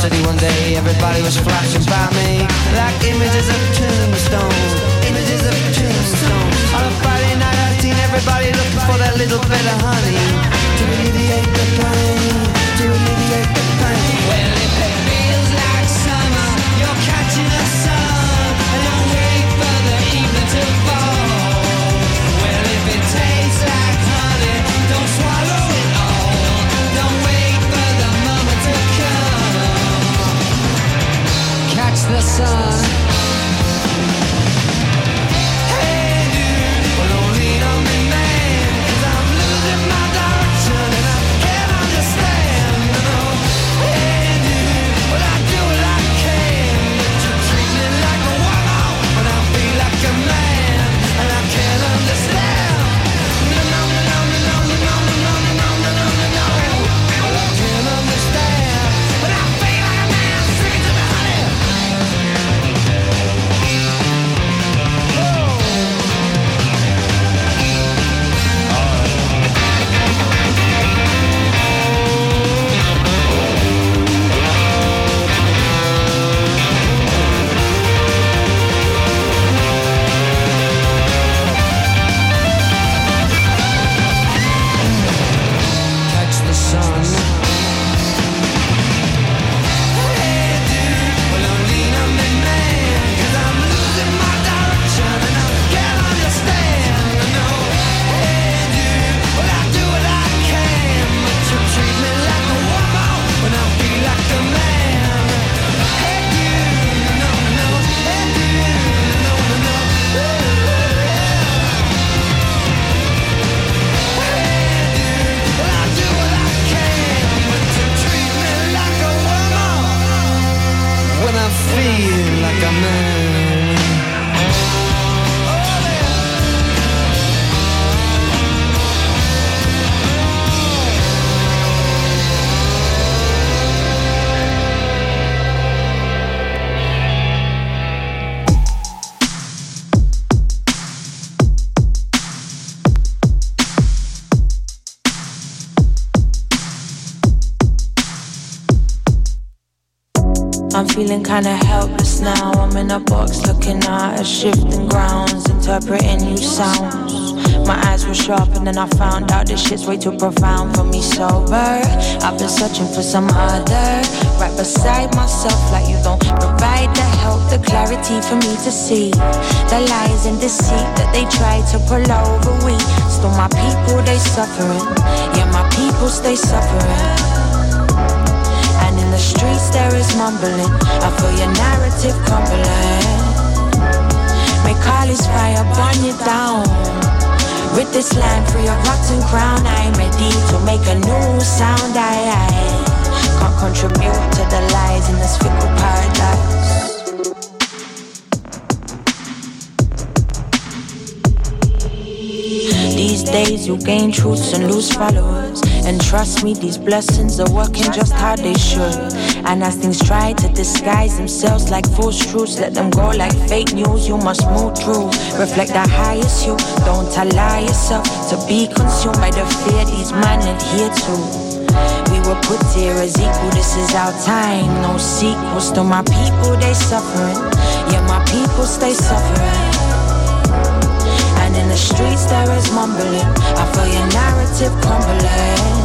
city one day, everybody was flashing by me like images of tombstones, images of tombstones. On a Friday night, I seen everybody looking for that little bit of honey to alleviate the pain, to alleviate the pain. Well, sun. Kinda helpless now. I'm in a box looking at a shifting grounds, interpreting new sounds. My eyes were sharp and then I found out this shit's way too profound for me sober. I've been searching for some other right beside myself, like you don't provide the help, the clarity for me to see the lies and deceit that they try to pull over. We still my people, they suffering. Yeah, my people stay suffering. In the streets there is mumbling. I feel your narrative crumbling. All this fire burn you down. With this land free of rotten crown. I'm ready to make a new sound. I, I can't contribute to the lies in this fickle paradise. These days you gain truths and lose followers. And trust me, these blessings are working just how they should. And as things try to disguise themselves like false truths, let them go like fake news. You must move through, reflect the highest you. Don't allow yourself to be consumed by the fear these men adhere to. We were put here as equal, this is our time, no sequel. to my people, they suffering. Yeah, my people stay suffering. Is mumbling. I feel your narrative crumbling.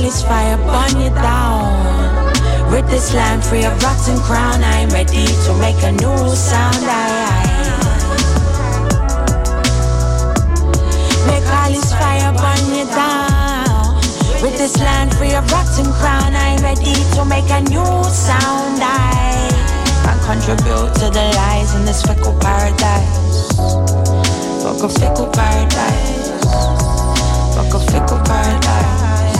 All this fire burn you down. Rid this land free of rotten crown. I'm ready to make a new sound. I, Make this fire burn you down. Rid this land free of rotten crown. I'm ready to make a new sound. I contribute to the lies in this fickle paradise. Fuck a fickle paradise. Fuck a fickle paradise.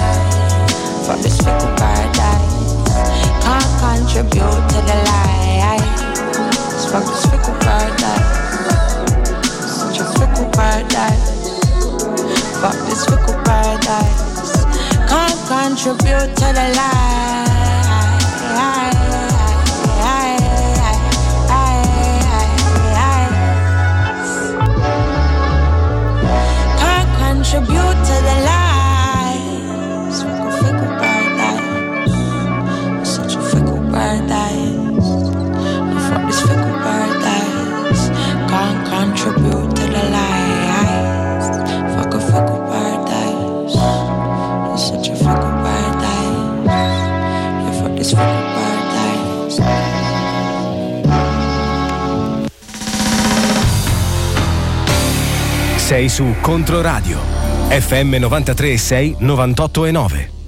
Fuck this fickle paradise. Can't contribute to the lies. Fuck this fickle paradise. Such a fickle paradise. Fuck this fickle paradise. Can't contribute to the contribute to the lies. Like a fickle bird can't contribute a fickle bird dies. Such a fickle bird dies. Before this fickle sei su Controradio. FM 93 6 98 e 9.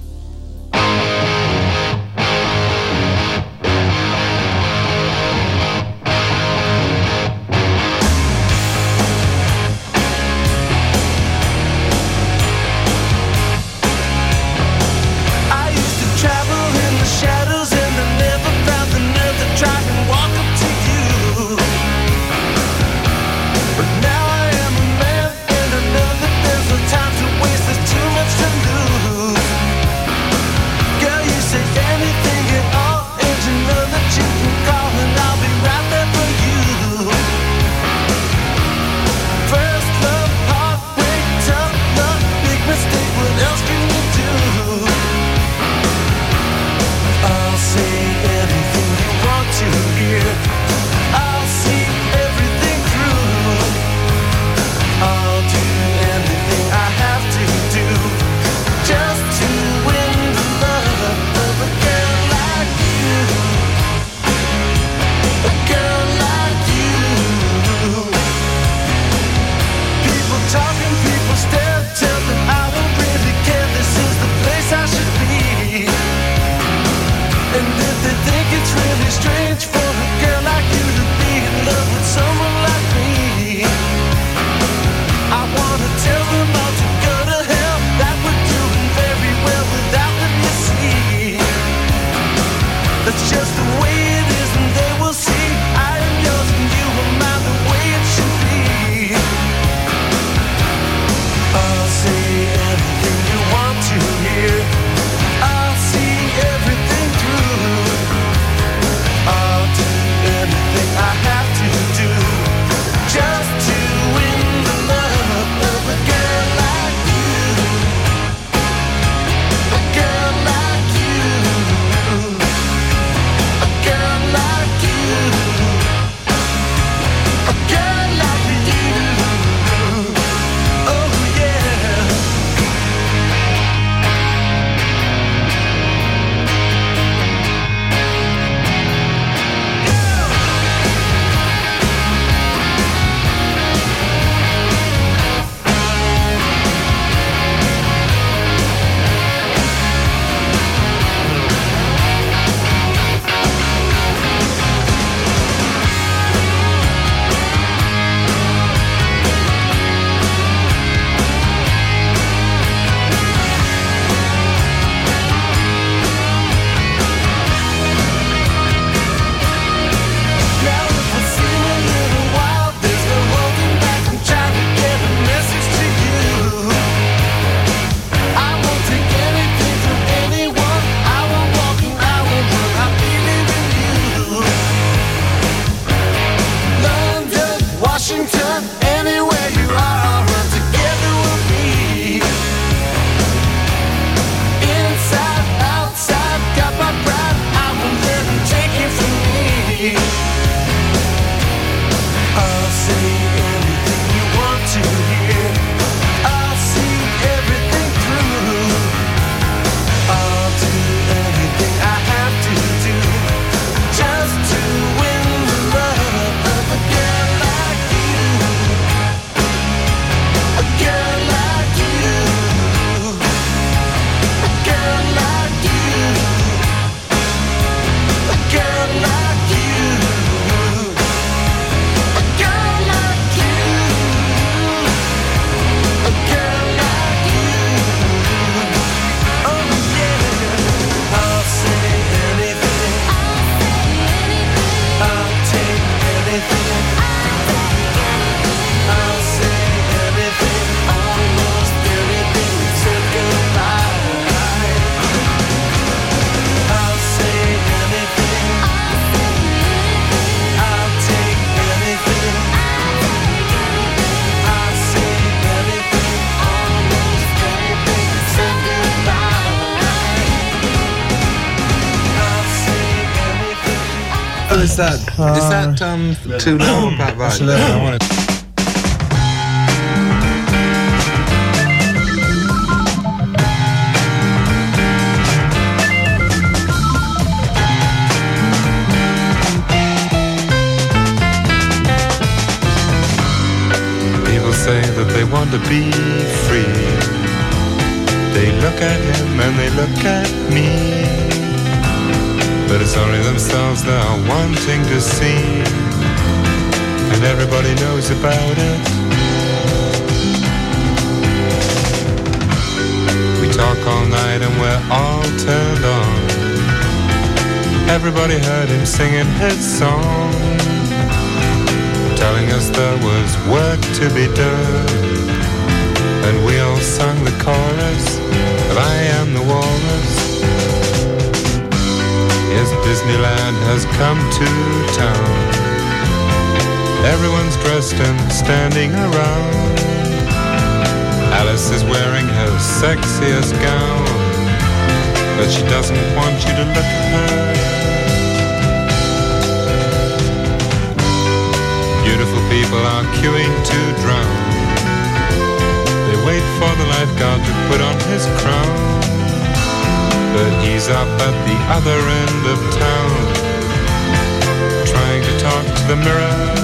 two now? what kind of I want to. say that they want to be free. They look at him and they look at me. But it's only themselves they are wanting to see. And everybody knows about it. We talk all night and we're all turned on. Everybody heard him singing his song telling us there was work to be done. And we all sung the chorus of I Am the Walrus. Yes, Disneyland has come to town. Everyone's dressed and standing around. Alice is wearing her sexiest gown, but she doesn't want you to look at her. Beautiful people are queuing to drown. They wait for the lifeguard to put on his crown. But he's up at the other end of town, trying to talk to the mirror.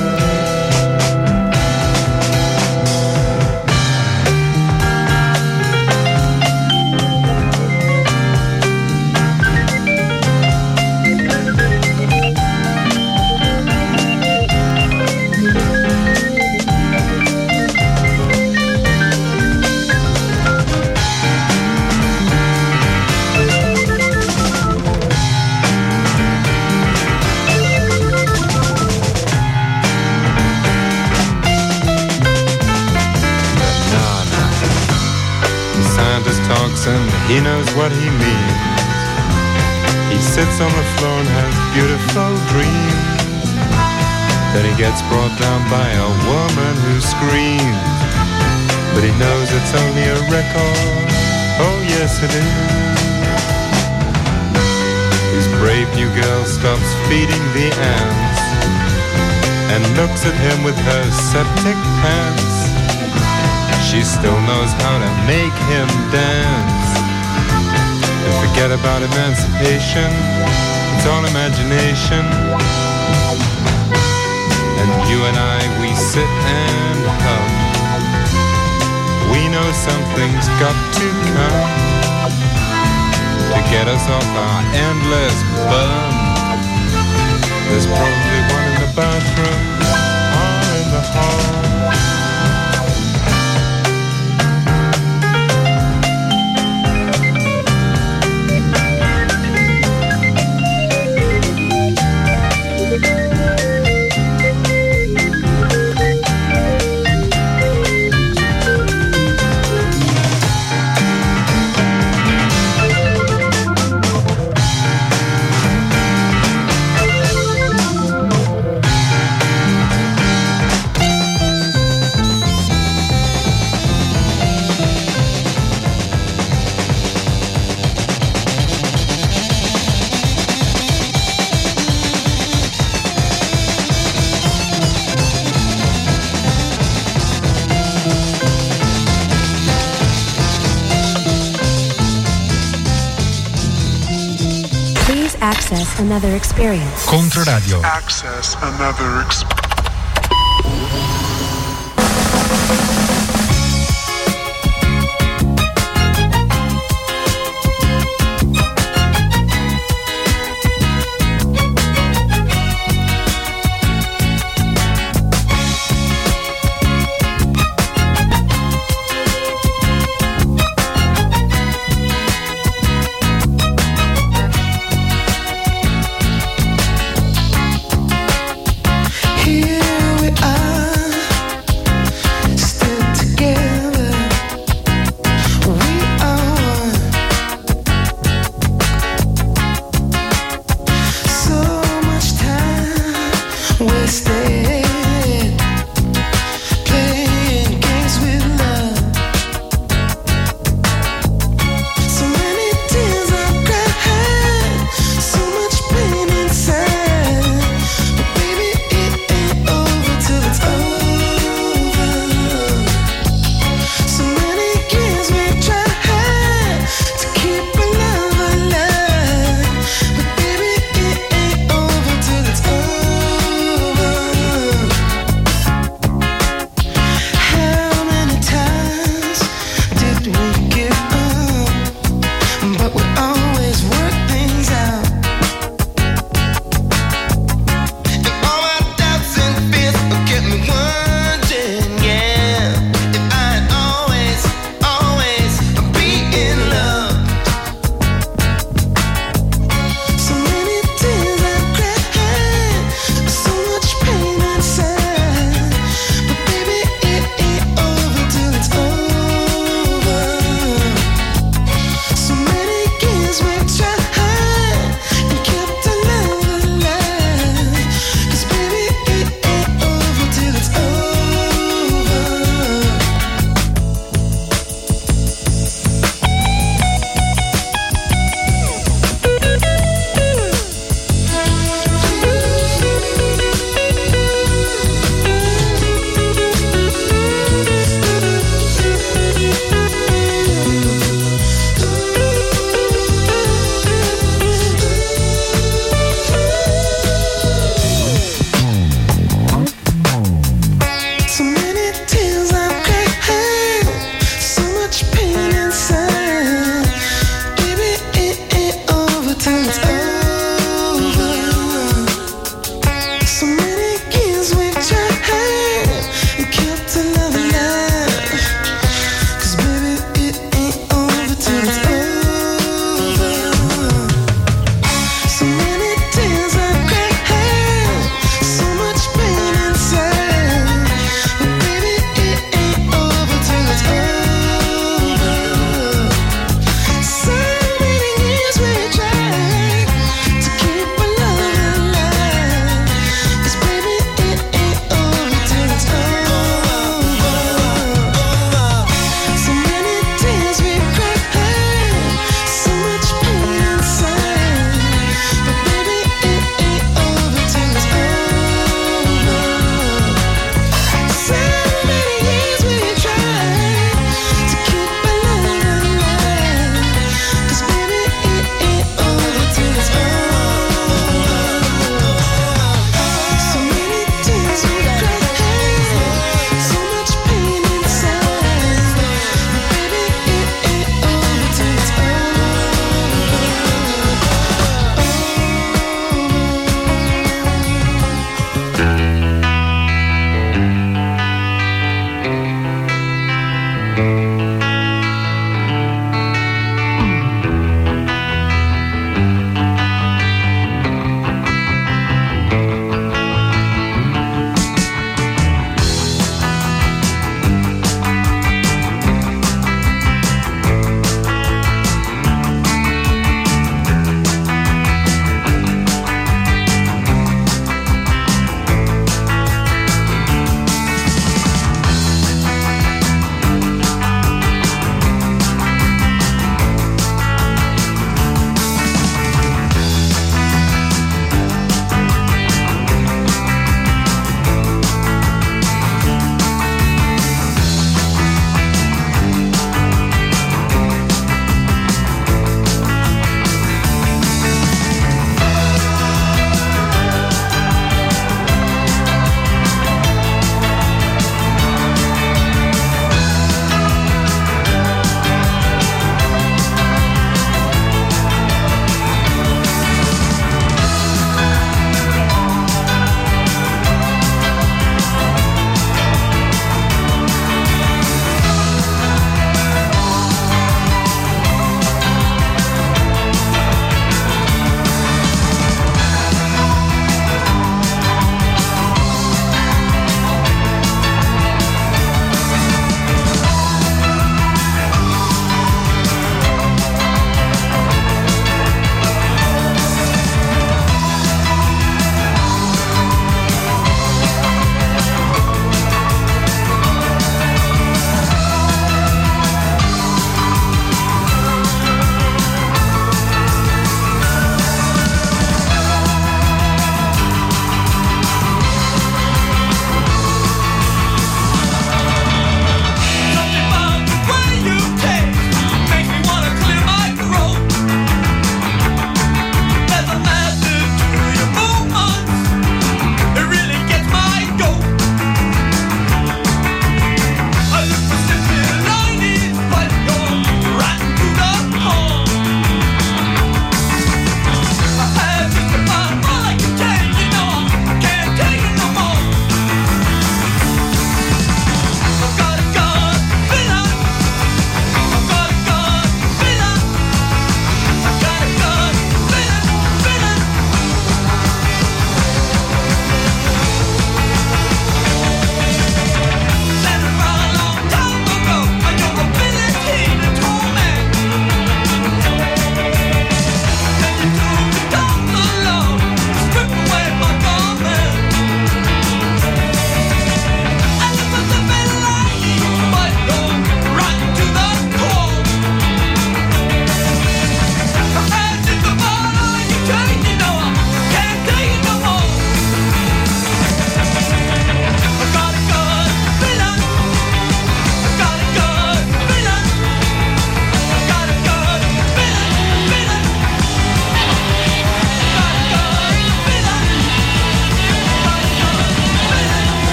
Is. His brave new girl stops feeding the ants and looks at him with her septic pants. She still knows how to make him dance. And forget about emancipation, it's all imagination. And you and I, we sit and hum. We know something's got to come to get us off our endless bum. There's probably one in the bathroom or in the hall. Access another experience. Controradio. Access another experience.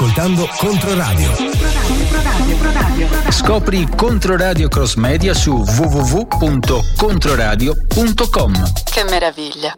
Ascoltando Controradio. Scopri Controradio Cross Media su www.controradio.com. Che meraviglia.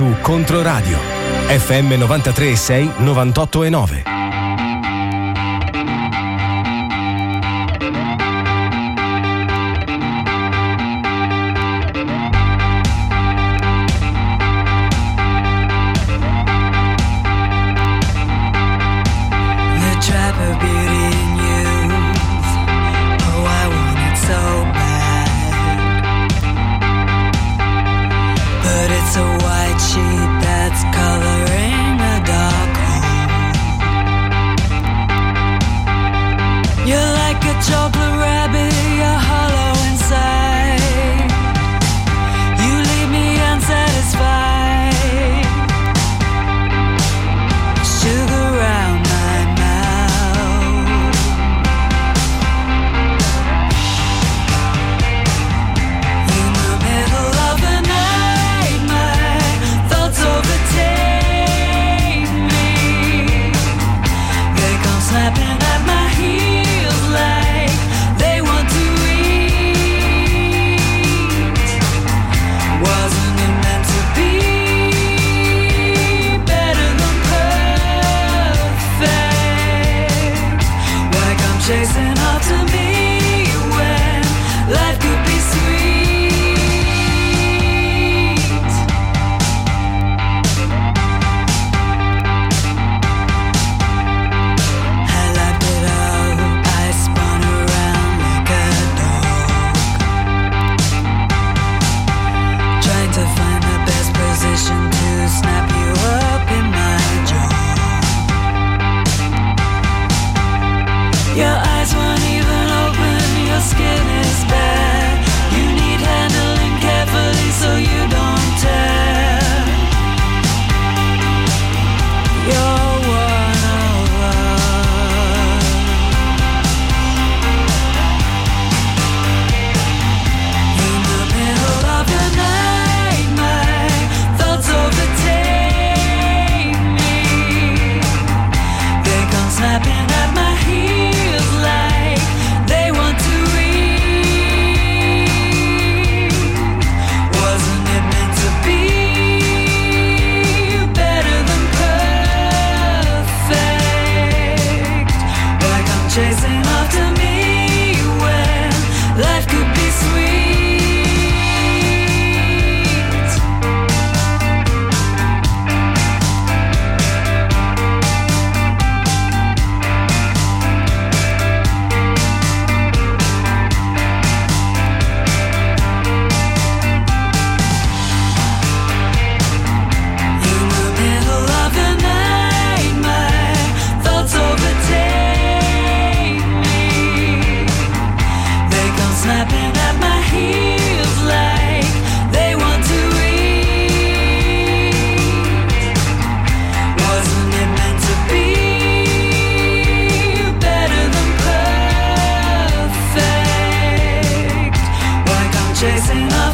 Su Controradio. FM 93 6 98 e 9.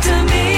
to me.